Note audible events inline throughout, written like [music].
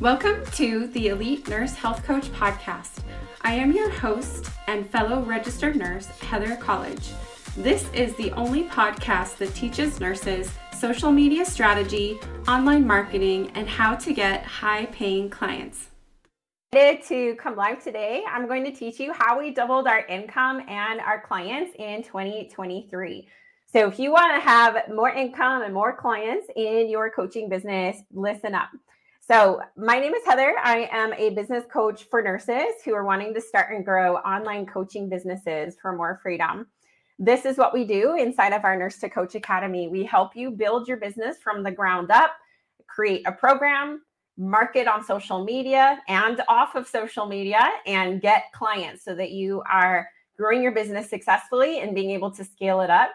Welcome to the Elite Nurse Health Coach Podcast. I am your host and fellow registered nurse, Heather Colledge. This is the only podcast that teaches nurses social media strategy, online marketing, and how to get high paying clients. To come live today, I'm going to teach you how we doubled our income and our clients in 2023. So, if you want to have more income and more clients in your coaching business, listen up. So, my name is Heather. I am a business coach for nurses who are wanting to start and grow online coaching businesses for more freedom. This is what we do inside of our Nurse to Coach Academy. We help you build your business from the ground up, create a program, market on social media and off of social media, and get clients so that you are growing your business successfully and being able to scale it up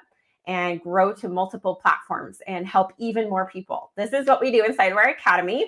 and grow to multiple platforms and help even more people. This is what we do inside of our academy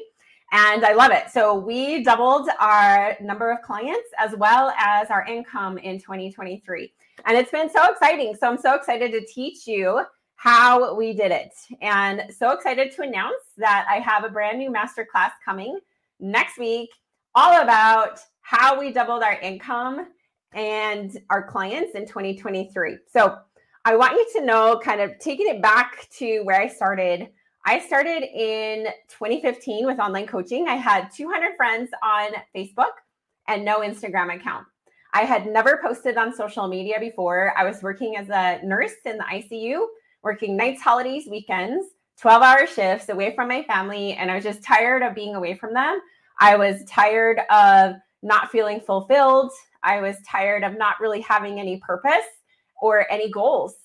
and I love it. So we doubled our number of clients as well as our income in 2023. And it's been so exciting. So I'm so excited to teach you how we did it. And so excited to announce that I have a brand new masterclass coming next week all about how we doubled our income and our clients in 2023. So I want you to know, kind of taking it back to where I started I started in 2015 with online coaching. I had 200 friends on Facebook and no Instagram account. I had never posted on social media before. I was working as a nurse in the ICU, working nights, holidays, weekends, 12 hour shifts away from my family. And I was just tired of being away from them. I was tired of not feeling fulfilled. I was tired of not really having any purpose or any goals.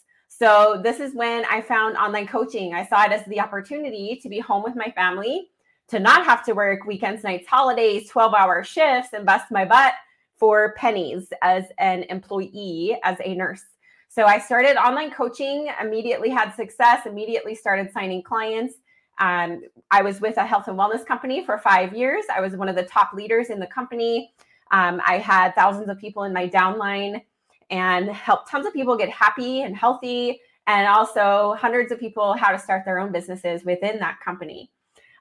So this is when I found online coaching. I saw it as the opportunity to be home with my family, to not have to work weekends, nights, holidays, 12 hour shifts, and bust my butt for pennies as an employee, as a nurse. So I started online coaching, immediately had success, immediately started signing clients. Um, I was with a health and wellness company for five years. I was one of the top leaders in the company. Um, I had thousands of people in my downline and help tons of people get happy and healthy, and also hundreds of people how to start their own businesses within that company.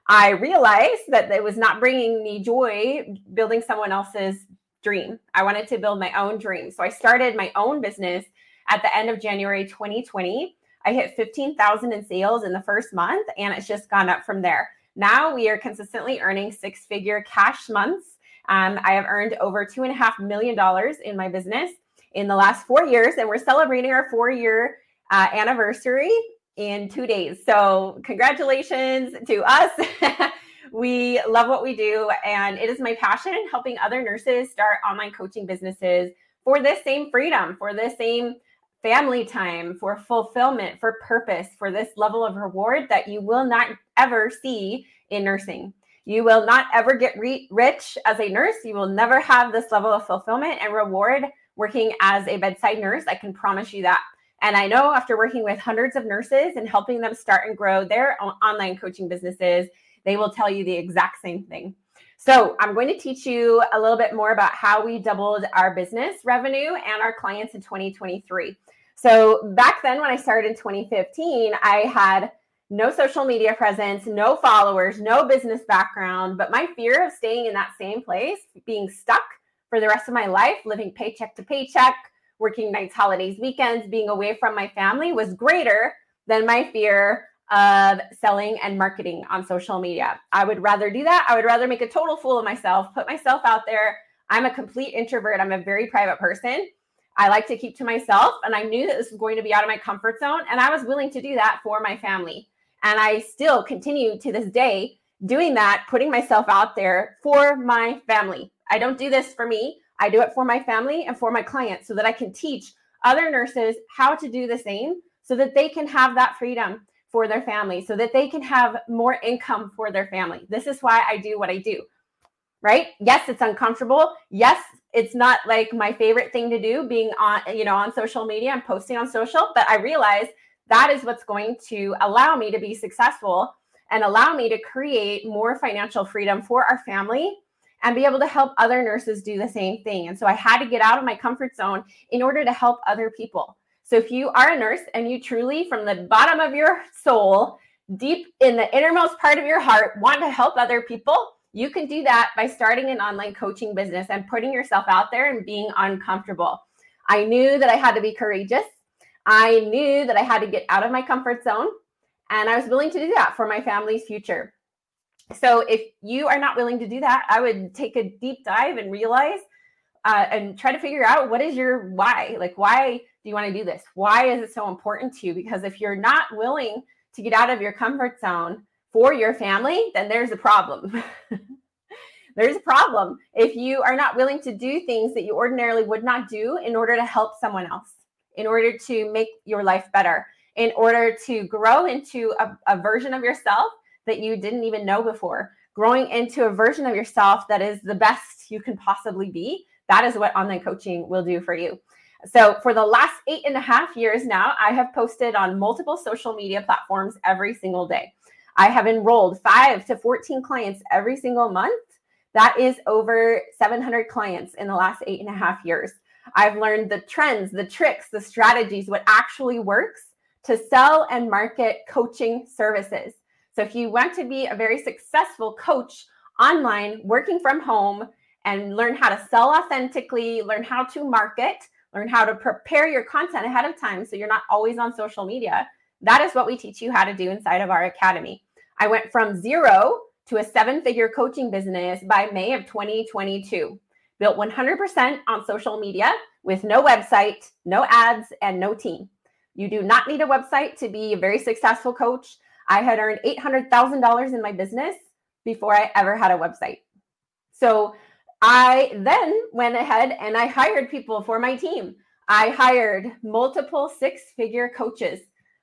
I realized that it was not bringing me joy building someone else's dream. I wanted to build my own dream. So I started my own business at the end of January 2020. I hit 15,000 in sales in the first month and it's just gone up from there. Now we are consistently earning six figure cash months. Um, I have earned over two and a half million dollars in my business in the last four years, and we're celebrating our four year uh, anniversary in two days. So, congratulations to us. [laughs] we love what we do, and it is my passion helping other nurses start online coaching businesses for this same freedom, for this same family time, for fulfillment, for purpose, for this level of reward that you will not ever see in nursing. You will not ever get re- rich as a nurse. You will never have this level of fulfillment and reward working as a bedside nurse. I can promise you that. And I know after working with hundreds of nurses and helping them start and grow their online coaching businesses, they will tell you the exact same thing. So, I'm going to teach you a little bit more about how we doubled our business revenue and our clients in 2023. So, back then, when I started in 2015, I had no social media presence, no followers, no business background, but my fear of staying in that same place, being stuck, for the rest of my life, living paycheck to paycheck, working nights, holidays, weekends, being away from my family was greater than my fear of selling and marketing on social media. I would rather do that. I would rather make a total fool of myself, put myself out there. I'm a complete introvert. I'm a very private person. I like to keep to myself. And I knew that this was going to be out of my comfort zone. And I was willing to do that for my family. And I still continue to this day doing that, putting myself out there for my family. I don't do this for me. I do it for my family and for my clients so that I can teach other nurses how to do the same so that they can have that freedom for their family, so that they can have more income for their family. This is why I do what I do. Right? Yes, it's uncomfortable. Yes, it's not like my favorite thing to do being on, you know, on social media and posting on social, but I realize that is what's going to allow me to be successful and allow me to create more financial freedom for our family and be able to help other nurses do the same thing. And so I had to get out of my comfort zone in order to help other people. So if you are a nurse and you truly, from the bottom of your soul, deep in the innermost part of your heart, want to help other people, You can do that by starting an online coaching business and putting yourself out there and being uncomfortable. I knew that I had to be courageous. I knew that I had to get out of my comfort zone, and I was willing to do that for my family's future. So, if you are not willing to do that, I would take a deep dive and realize uh, and try to figure out what is your why. Like, why do you want to do this? Why is it so important to you? Because if you're not willing to get out of your comfort zone for your family, then there's a problem. [laughs] there's a problem if you are not willing to do things that you ordinarily would not do in order to help someone else, in order to make your life better, in order to grow into a, a version of yourself that you didn't even know before, growing into a version of yourself that is the best you can possibly be. That is what online coaching will do for you. So, for the last eight and a half years now, I have posted on multiple social media platforms every single day. I have enrolled five to 14 clients every single month. That is over 700 clients in the last eight and a half years. I've learned the trends, the tricks, the strategies, what actually works to sell and market coaching services. So, if you want to be a very successful coach online, working from home, and learn how to sell authentically, learn how to market, learn how to prepare your content ahead of time so you're not always on social media. That is what we teach you how to do inside of our academy. I went from zero to a seven figure coaching business by May of 2022. Built 100% on social media with no website, no ads, and no team. You do not need a website to be a very successful coach. I had earned $800,000 in my business before I ever had a website. So I then went ahead and I hired people for my team. I hired multiple six figure coaches,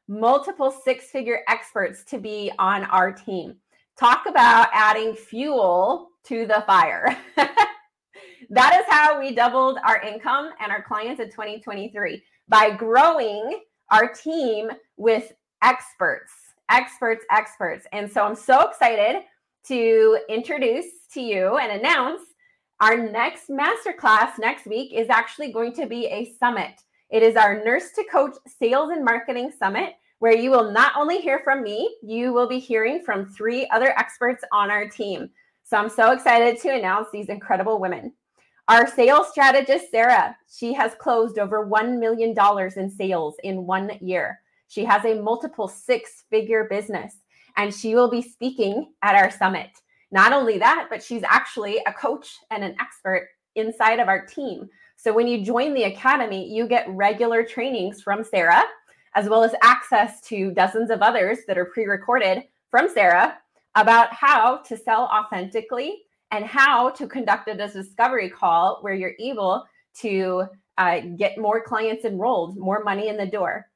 multiple six figure experts to be on our team. Talk about adding fuel to the fire. [laughs] that is how we doubled our income and our clients in 2023 by growing our team with experts, experts, experts. And so I'm so excited to introduce to you and announce our next masterclass next week is actually going to be a summit. It is our Nurse to Coach Sales and Marketing Summit, where you will not only hear from me, you will be hearing from three other experts on our team. So I'm so excited to announce these incredible women. Our sales strategist, Sarah, she has closed over $1 million in sales in one year. She has a multiple six figure business, and she will be speaking at our summit. Not only that, but she's actually a coach and an expert inside of our team. So when you join the academy, you get regular trainings from Sarah, as well as access to dozens of others that are pre recorded from Sarah about how to sell authentically and how to conduct a discovery call where you're able to uh, get more clients enrolled, more money in the door.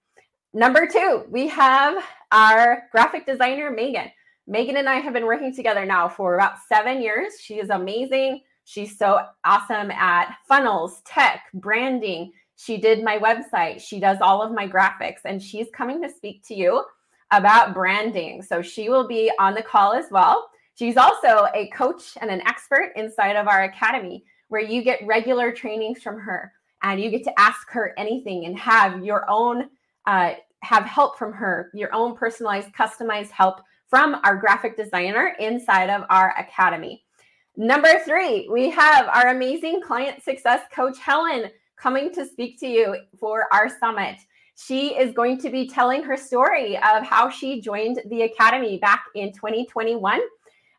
Number two, we have our graphic designer, Megan. Megan and I have been working together now for about seven years. She is amazing. She's so awesome at funnels, tech, branding. She did my website. She does all of my graphics, and she's coming to speak to you about branding. So she will be on the call as well. She's also a coach and an expert inside of our academy where you get regular trainings from her and you get to ask her anything and have your own uh, have help from her, your own personalized, customized help from our graphic designer inside of our academy. Number three, we have our amazing client success coach, Helen, coming to speak to you for our summit. She is going to be telling her story of how she joined the academy back in 2021.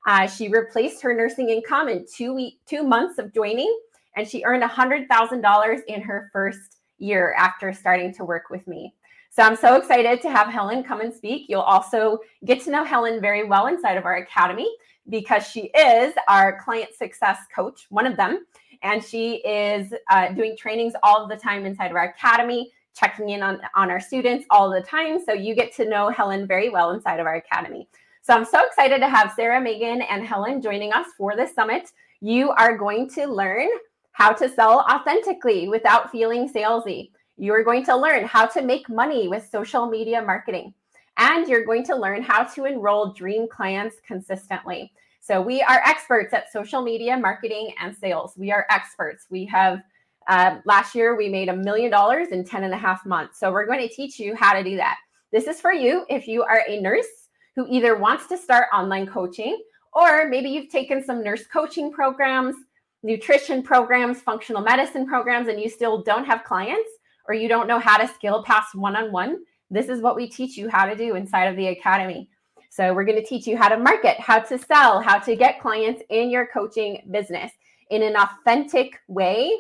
Uh, she replaced her nursing income in two week, two months of joining, and she earned $100,000 in her first year after starting to work with me. So I'm so excited to have Helen come and speak. You'll also get to know Helen very well inside of our academy because she is our client success coach, one of them. And she is uh, doing trainings all the time inside of our academy, checking in on, on our students all the time. So you get to know Helen very well inside of our academy. So I'm so excited to have Sarah, Megan, and Helen joining us for this summit. You are going to learn how to sell authentically without feeling salesy. You're going to learn how to make money with social media marketing. And you're going to learn how to enroll dream clients consistently. So, we are experts at social media marketing and sales. We are experts. We have uh, last year we made a million dollars in 10 and a half months. So, we're going to teach you how to do that. This is for you if you are a nurse who either wants to start online coaching Or maybe you've taken some nurse coaching programs, nutrition programs, functional medicine programs, and you still don't have clients or you don't know how to scale past one on one. This is what we teach you how to do inside of the academy. So, we're going to teach you how to market, how to sell, how to get clients in your coaching business in an authentic way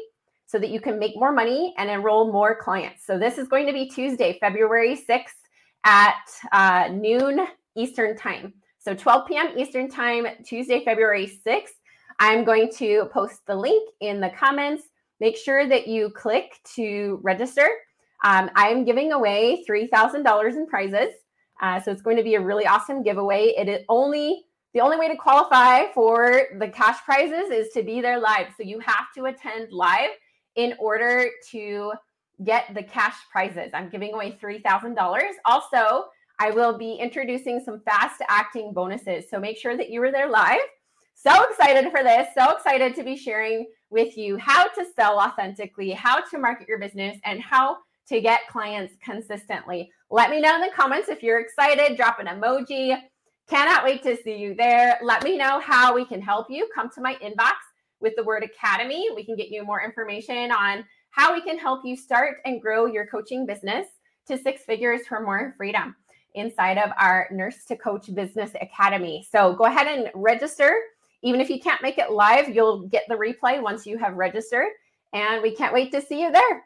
so that you can make more money and enroll more clients. So, this is going to be Tuesday, February 6th at uh, noon Eastern Time. So 12 p.m. Eastern Time, Tuesday, February 6th. I'm going to post the link in the comments. Make sure that you click to register. Um, I'm giving away $3,000 in prizes. Uh, so it's going to be a really awesome giveaway. It is only the only way to qualify for the cash prizes is to be there live. So you have to attend live in order to get the cash prizes. I'm giving away $3,000. Also, I will be introducing some fast acting bonuses. So make sure that you are there live. So excited for this. So excited to be sharing with you how to sell authentically, how to market your business, and how to get clients consistently. Let me know in the comments if you're excited. Drop an emoji. Cannot wait to see you there. Let me know how we can help you. Come to my inbox with the word academy. We can get you more information on how we can help you start and grow your coaching business to six figures for more freedom inside of our Nurse to Coach Business Academy. So go ahead and register. Even if you can't make it live, you'll get the replay once you have registered. And we can't wait to see you there.